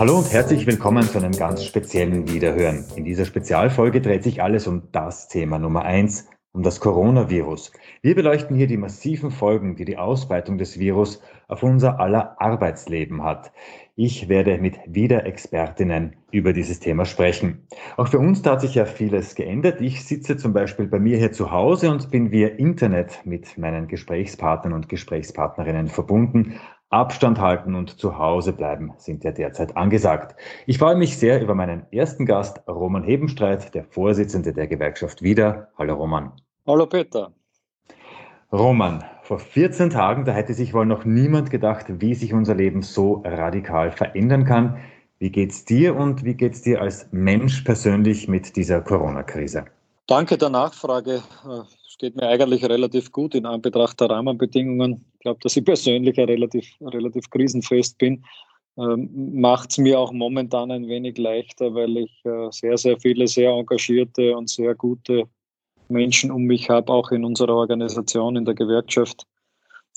Hallo und herzlich willkommen zu einem ganz speziellen Wiederhören. In dieser Spezialfolge dreht sich alles um das Thema Nummer eins, um das Coronavirus. Wir beleuchten hier die massiven Folgen, die die Ausbreitung des Virus auf unser aller Arbeitsleben hat. Ich werde mit Wiederexpertinnen über dieses Thema sprechen. Auch für uns da hat sich ja vieles geändert. Ich sitze zum Beispiel bei mir hier zu Hause und bin via Internet mit meinen Gesprächspartnern und Gesprächspartnerinnen verbunden. Abstand halten und zu Hause bleiben sind ja derzeit angesagt. Ich freue mich sehr über meinen ersten Gast, Roman Hebenstreit, der Vorsitzende der Gewerkschaft Wieder. Hallo Roman. Hallo Peter. Roman, vor 14 Tagen, da hätte sich wohl noch niemand gedacht, wie sich unser Leben so radikal verändern kann. Wie geht's dir und wie geht's dir als Mensch persönlich mit dieser Corona-Krise? Danke der Nachfrage. Es geht mir eigentlich relativ gut in Anbetracht der Rahmenbedingungen. Ich glaube, dass ich persönlich ja relativ, relativ krisenfest bin. Ähm, Macht es mir auch momentan ein wenig leichter, weil ich äh, sehr, sehr viele sehr engagierte und sehr gute Menschen um mich habe, auch in unserer Organisation, in der Gewerkschaft.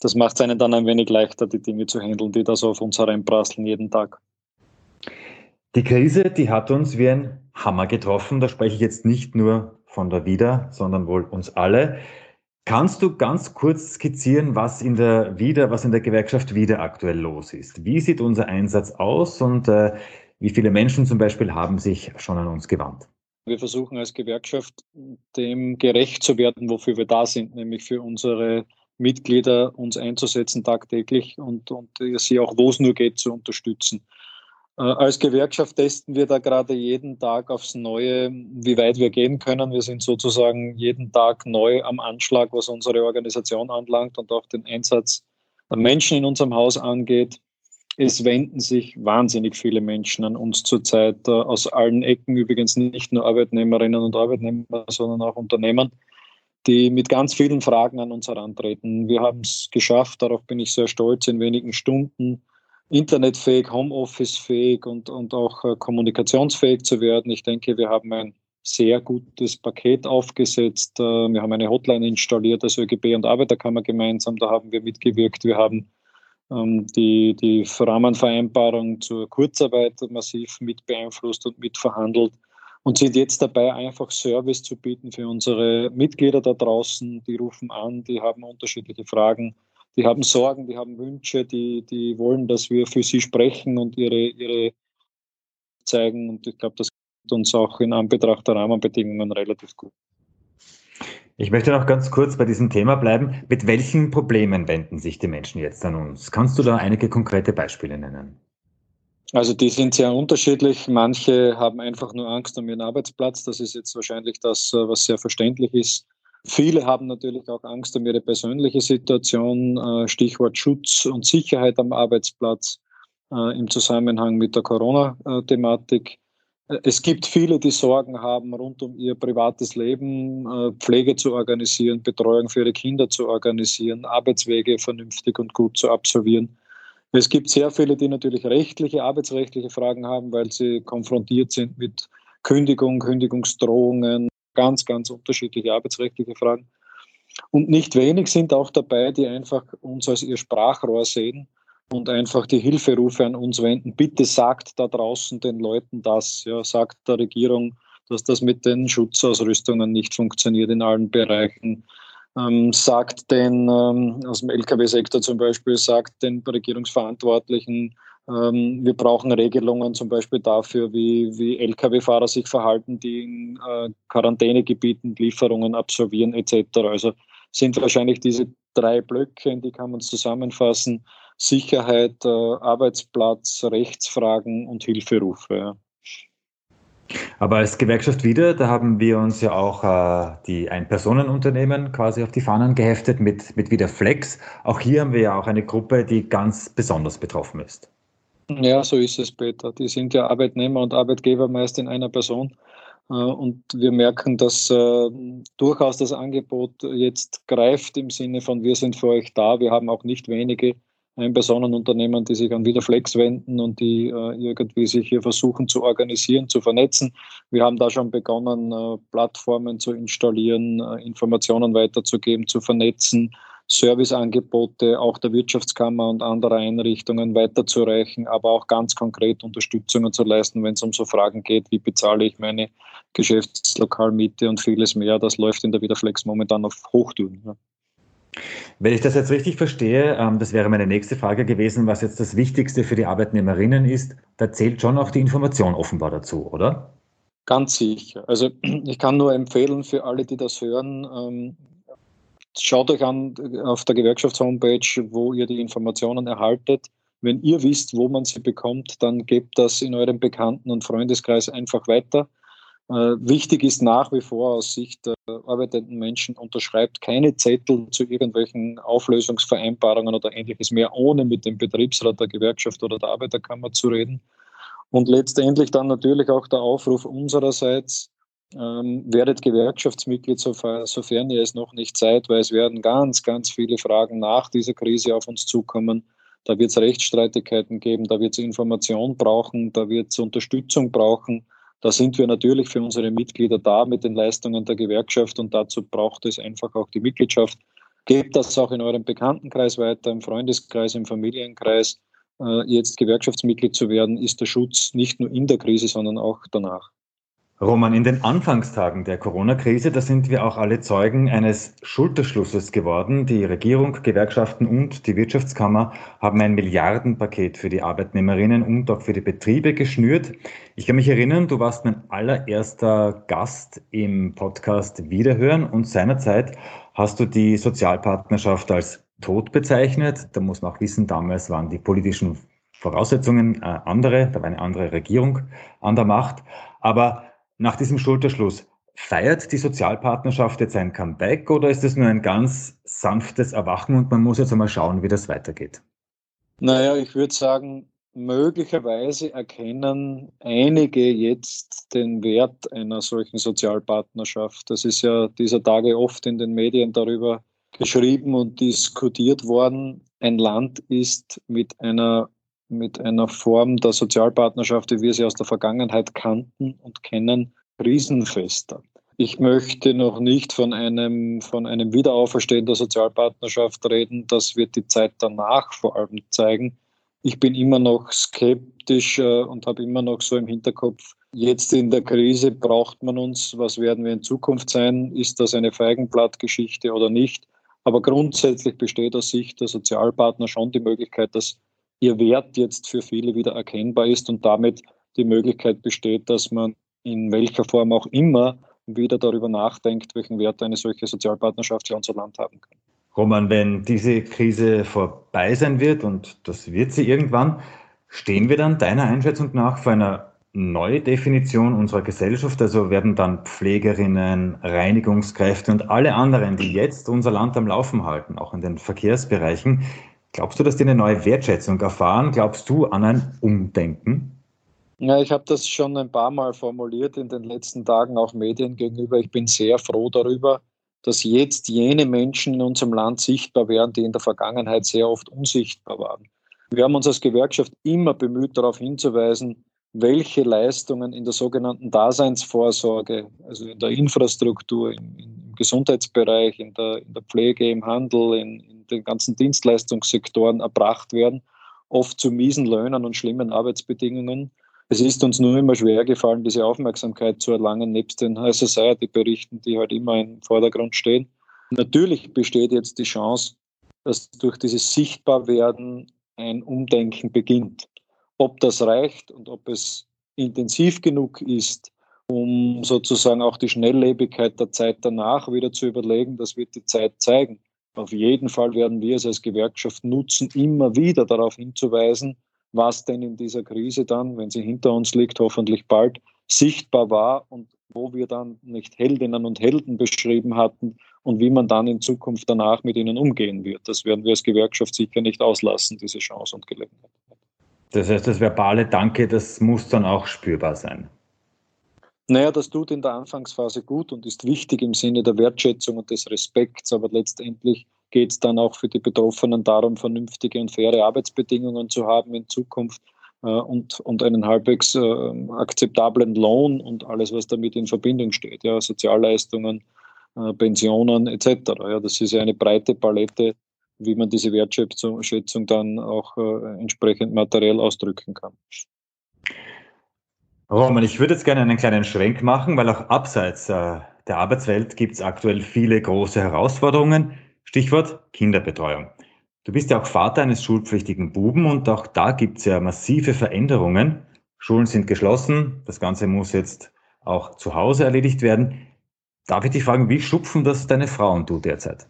Das macht es einen dann ein wenig leichter, die Dinge zu handeln, die da so auf uns hereinprasseln jeden Tag. Die Krise, die hat uns wie ein Hammer getroffen. Da spreche ich jetzt nicht nur von der Wieder, sondern wohl uns alle. Kannst du ganz kurz skizzieren, was in der Wieder, was in der Gewerkschaft Wieder aktuell los ist? Wie sieht unser Einsatz aus und äh, wie viele Menschen zum Beispiel haben sich schon an uns gewandt? Wir versuchen als Gewerkschaft dem gerecht zu werden, wofür wir da sind, nämlich für unsere Mitglieder uns einzusetzen tagtäglich und, und sie auch, wo es nur geht, zu unterstützen. Äh, als Gewerkschaft testen wir da gerade jeden Tag aufs Neue, wie weit wir gehen können. Wir sind sozusagen jeden Tag neu am Anschlag, was unsere Organisation anlangt und auch den Einsatz der Menschen in unserem Haus angeht. Es wenden sich wahnsinnig viele Menschen an uns zurzeit äh, aus allen Ecken, übrigens nicht nur Arbeitnehmerinnen und Arbeitnehmer, sondern auch Unternehmen, die mit ganz vielen Fragen an uns herantreten. Wir haben es geschafft, darauf bin ich sehr stolz, in wenigen Stunden internetfähig, Homeoffice-fähig und, und auch äh, kommunikationsfähig zu werden. Ich denke, wir haben ein sehr gutes Paket aufgesetzt. Äh, wir haben eine Hotline installiert, also ÖGB und Arbeiterkammer gemeinsam, da haben wir mitgewirkt. Wir haben ähm, die, die Rahmenvereinbarung zur Kurzarbeit massiv mit beeinflusst und mitverhandelt und sind jetzt dabei, einfach Service zu bieten für unsere Mitglieder da draußen. Die rufen an, die haben unterschiedliche Fragen, die haben Sorgen, die haben Wünsche, die, die wollen, dass wir für sie sprechen und ihre, ihre zeigen. Und ich glaube, das geht uns auch in Anbetracht der Rahmenbedingungen relativ gut. Ich möchte noch ganz kurz bei diesem Thema bleiben. Mit welchen Problemen wenden sich die Menschen jetzt an uns? Kannst du da einige konkrete Beispiele nennen? Also die sind sehr unterschiedlich. Manche haben einfach nur Angst um ihren Arbeitsplatz. Das ist jetzt wahrscheinlich das, äh, was sehr verständlich ist. Viele haben natürlich auch Angst um ihre persönliche Situation. Äh, Stichwort Schutz und Sicherheit am Arbeitsplatz äh, im Zusammenhang mit der Corona-Thematik. Es gibt viele, die Sorgen haben rund um ihr privates Leben, äh, Pflege zu organisieren, Betreuung für ihre Kinder zu organisieren, Arbeitswege vernünftig und gut zu absolvieren. Es gibt sehr viele, die natürlich rechtliche, arbeitsrechtliche Fragen haben, weil sie konfrontiert sind mit Kündigung, Kündigungsdrohungen, ganz, ganz unterschiedliche arbeitsrechtliche Fragen. Und nicht wenig sind auch dabei, die einfach uns als ihr Sprachrohr sehen und einfach die Hilferufe an uns wenden. Bitte sagt da draußen den Leuten das, ja, sagt der Regierung, dass das mit den Schutzausrüstungen nicht funktioniert in allen Bereichen. Ähm, sagt den, ähm, aus dem Lkw-Sektor zum Beispiel, sagt den Regierungsverantwortlichen, ähm, wir brauchen Regelungen zum Beispiel dafür, wie, wie Lkw-Fahrer sich verhalten, die in äh, Quarantänegebieten Lieferungen absolvieren etc. Also sind wahrscheinlich diese drei Blöcke, die kann man zusammenfassen, Sicherheit, äh, Arbeitsplatz, Rechtsfragen und Hilferufe. Ja. Aber als Gewerkschaft wieder, da haben wir uns ja auch äh, die Ein-Personen-Unternehmen quasi auf die Fahnen geheftet mit, mit wieder Flex. Auch hier haben wir ja auch eine Gruppe, die ganz besonders betroffen ist. Ja, so ist es, Peter. Die sind ja Arbeitnehmer und Arbeitgeber meist in einer Person. Äh, und wir merken, dass äh, durchaus das Angebot jetzt greift im Sinne von, wir sind für euch da. Wir haben auch nicht wenige Ein-Personen-Unternehmen, die sich an Wiederflex wenden und die äh, irgendwie sich hier versuchen zu organisieren, zu vernetzen. Wir haben da schon begonnen, Plattformen zu installieren, Informationen weiterzugeben, zu vernetzen, Serviceangebote auch der Wirtschaftskammer und anderer Einrichtungen weiterzureichen, aber auch ganz konkret Unterstützungen zu leisten, wenn es um so Fragen geht, wie bezahle ich meine Geschäftslokalmiete und vieles mehr. Das läuft in der Wiederflex momentan auf Hochtouren. Ja. Wenn ich das jetzt richtig verstehe, ähm, das wäre meine nächste Frage gewesen, was jetzt das Wichtigste für die Arbeitnehmerinnen ist, da zählt schon auch die Information offenbar dazu, oder? Ganz sicher. Also ich kann nur empfehlen für alle, die das hören, ähm, schaut euch an auf der Gewerkschafts-Homepage, wo ihr die Informationen erhaltet. Wenn ihr wisst, wo man sie bekommt, dann gebt das in eurem Bekannten- und Freundeskreis einfach weiter. Äh, wichtig ist nach wie vor aus Sicht der arbeitenden Menschen, unterschreibt keine Zettel zu irgendwelchen Auflösungsvereinbarungen oder ähnliches mehr, ohne mit dem Betriebsrat der Gewerkschaft oder der Arbeiterkammer zu reden. Und letztendlich dann natürlich auch der Aufruf unsererseits, ähm, werdet Gewerkschaftsmitglied, sofern ihr es noch nicht seid, weil es werden ganz, ganz viele Fragen nach dieser Krise auf uns zukommen. Da wird es Rechtsstreitigkeiten geben, da wird es Information brauchen, da wird es Unterstützung brauchen. Da sind wir natürlich für unsere Mitglieder da mit den Leistungen der Gewerkschaft und dazu braucht es einfach auch die Mitgliedschaft. Gebt das auch in eurem Bekanntenkreis weiter, im Freundeskreis, im Familienkreis. Äh, jetzt Gewerkschaftsmitglied zu werden, ist der Schutz nicht nur in der Krise, sondern auch danach. Roman, in den Anfangstagen der Corona-Krise, da sind wir auch alle Zeugen eines Schulterschlusses geworden. Die Regierung, Gewerkschaften und die Wirtschaftskammer haben ein Milliardenpaket für die Arbeitnehmerinnen und auch für die Betriebe geschnürt. Ich kann mich erinnern, du warst mein allererster Gast im Podcast Wiederhören und seinerzeit hast du die Sozialpartnerschaft als tot bezeichnet. Da muss man auch wissen, damals waren die politischen Voraussetzungen äh, andere, da war eine andere Regierung an der Macht. Aber nach diesem Schulterschluss, feiert die Sozialpartnerschaft jetzt ein Comeback oder ist es nur ein ganz sanftes Erwachen und man muss jetzt einmal schauen, wie das weitergeht? Naja, ich würde sagen, möglicherweise erkennen einige jetzt den Wert einer solchen Sozialpartnerschaft. Das ist ja dieser Tage oft in den Medien darüber geschrieben und diskutiert worden. Ein Land ist mit einer mit einer Form der Sozialpartnerschaft, wie wir sie aus der Vergangenheit kannten und kennen, krisenfester. Ich möchte noch nicht von einem, von einem Wiederauferstehen der Sozialpartnerschaft reden. Das wird die Zeit danach vor allem zeigen. Ich bin immer noch skeptisch äh, und habe immer noch so im Hinterkopf, jetzt in der Krise braucht man uns, was werden wir in Zukunft sein? Ist das eine Feigenblattgeschichte oder nicht? Aber grundsätzlich besteht aus Sicht der Sozialpartner schon die Möglichkeit, dass ihr Wert jetzt für viele wieder erkennbar ist und damit die Möglichkeit besteht, dass man in welcher Form auch immer wieder darüber nachdenkt, welchen Wert eine solche Sozialpartnerschaft für unser Land haben kann. Roman, wenn diese Krise vorbei sein wird, und das wird sie irgendwann, stehen wir dann deiner Einschätzung nach vor einer Neudefinition unserer Gesellschaft? Also werden dann Pflegerinnen, Reinigungskräfte und alle anderen, die jetzt unser Land am Laufen halten, auch in den Verkehrsbereichen, Glaubst du, dass die eine neue Wertschätzung erfahren? Glaubst du an ein Umdenken? Ja, ich habe das schon ein paar Mal formuliert in den letzten Tagen, auch Medien gegenüber. Ich bin sehr froh darüber, dass jetzt jene Menschen in unserem Land sichtbar werden, die in der Vergangenheit sehr oft unsichtbar waren. Wir haben uns als Gewerkschaft immer bemüht, darauf hinzuweisen, welche Leistungen in der sogenannten Daseinsvorsorge, also in der Infrastruktur, im Gesundheitsbereich, in der, in der, Pflege, im Handel, in, in, den ganzen Dienstleistungssektoren erbracht werden, oft zu miesen Löhnen und schlimmen Arbeitsbedingungen. Es ist uns nur immer schwer gefallen, diese Aufmerksamkeit zu erlangen, nebst den High Society-Berichten, die halt immer im Vordergrund stehen. Natürlich besteht jetzt die Chance, dass durch dieses Sichtbarwerden ein Umdenken beginnt. Ob das reicht und ob es intensiv genug ist, um sozusagen auch die Schnelllebigkeit der Zeit danach wieder zu überlegen, das wird die Zeit zeigen. Auf jeden Fall werden wir es als Gewerkschaft nutzen, immer wieder darauf hinzuweisen, was denn in dieser Krise dann, wenn sie hinter uns liegt, hoffentlich bald sichtbar war und wo wir dann nicht Heldinnen und Helden beschrieben hatten und wie man dann in Zukunft danach mit ihnen umgehen wird. Das werden wir als Gewerkschaft sicher nicht auslassen, diese Chance und Gelegenheit. Das heißt, das verbale Danke, das muss dann auch spürbar sein. Naja, das tut in der Anfangsphase gut und ist wichtig im Sinne der Wertschätzung und des Respekts, aber letztendlich geht es dann auch für die Betroffenen darum, vernünftige und faire Arbeitsbedingungen zu haben in Zukunft äh, und, und einen halbwegs äh, akzeptablen Lohn und alles, was damit in Verbindung steht. Ja, Sozialleistungen, äh, Pensionen etc. Ja, das ist ja eine breite Palette, wie man diese Wertschätzung dann auch äh, entsprechend materiell ausdrücken kann. Roman, ich würde jetzt gerne einen kleinen Schwenk machen, weil auch abseits äh, der Arbeitswelt gibt es aktuell viele große Herausforderungen. Stichwort Kinderbetreuung. Du bist ja auch Vater eines schulpflichtigen Buben und auch da gibt es ja massive Veränderungen. Schulen sind geschlossen, das Ganze muss jetzt auch zu Hause erledigt werden. Darf ich dich fragen, wie schupfen das deine Frau und du derzeit?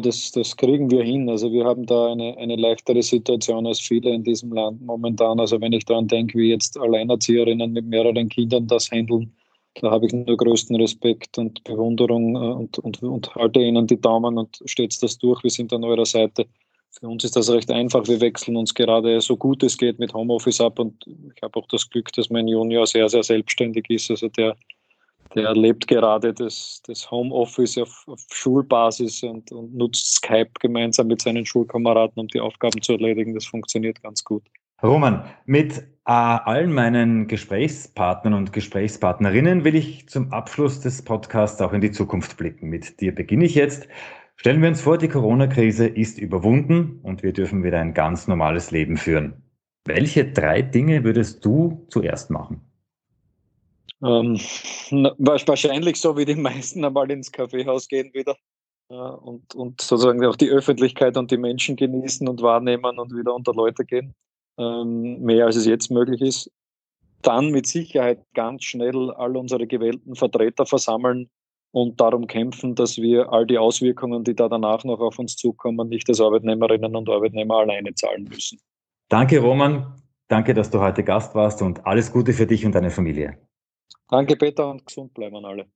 Das, das kriegen wir hin. Also wir haben da eine, eine leichtere Situation als viele in diesem Land momentan. Also wenn ich daran denke, wie jetzt Alleinerzieherinnen mit mehreren Kindern das handeln, da habe ich nur größten Respekt und Bewunderung äh, und, und, und halte Ihnen die Daumen und steht das durch. Wir sind an eurer Seite. Für uns ist das recht einfach. Wir wechseln uns gerade so gut es geht mit Homeoffice ab und ich habe auch das Glück, dass mein Junior sehr, sehr selbstständig ist. Also der der erlebt gerade das, das Homeoffice auf, auf Schulbasis und, und, nutzt Skype gemeinsam mit seinen Schulkameraden, um die Aufgaben zu erledigen. Das funktioniert ganz gut. Roman, mit äh, allen meinen Gesprächspartnern und Gesprächspartnerinnen will ich zum Abschluss des Podcasts auch in die Zukunft blicken. Mit dir beginne ich jetzt. Stellen wir uns vor, die Corona-Krise ist überwunden und wir dürfen wieder ein ganz normales Leben führen. Welche drei Dinge würdest du zuerst machen? Ähm, wahrscheinlich so wie die meisten einmal ins Kaffeehaus gehen wieder äh, und, und sozusagen auch die Öffentlichkeit und die Menschen genießen und wahrnehmen und wieder unter Leute gehen. Ähm, mehr als es jetzt möglich ist. Dann mit Sicherheit ganz schnell all unsere gewählten Vertreter versammeln und darum kämpfen, dass wir all die Auswirkungen, die da danach noch auf uns zukommen, nicht als Arbeitnehmerinnen und Arbeitnehmer alleine zahlen müssen. Danke, Roman. Danke, dass du heute Gast warst und alles Gute für dich und deine Familie. Danke, Peter, und gesund bleiben alle.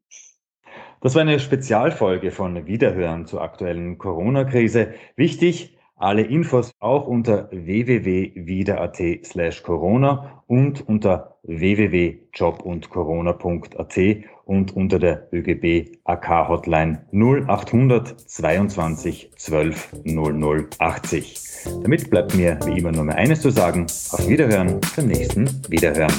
Das war eine Spezialfolge von Wiederhören zur aktuellen Corona-Krise. Wichtig, alle Infos auch unter www.wieder.at slash Corona und unter www.jobundcorona.at und unter der ÖGB AK Hotline 0800 22 12 00 80. Damit bleibt mir wie immer nur mehr eines zu sagen. Auf Wiederhören beim nächsten Wiederhören.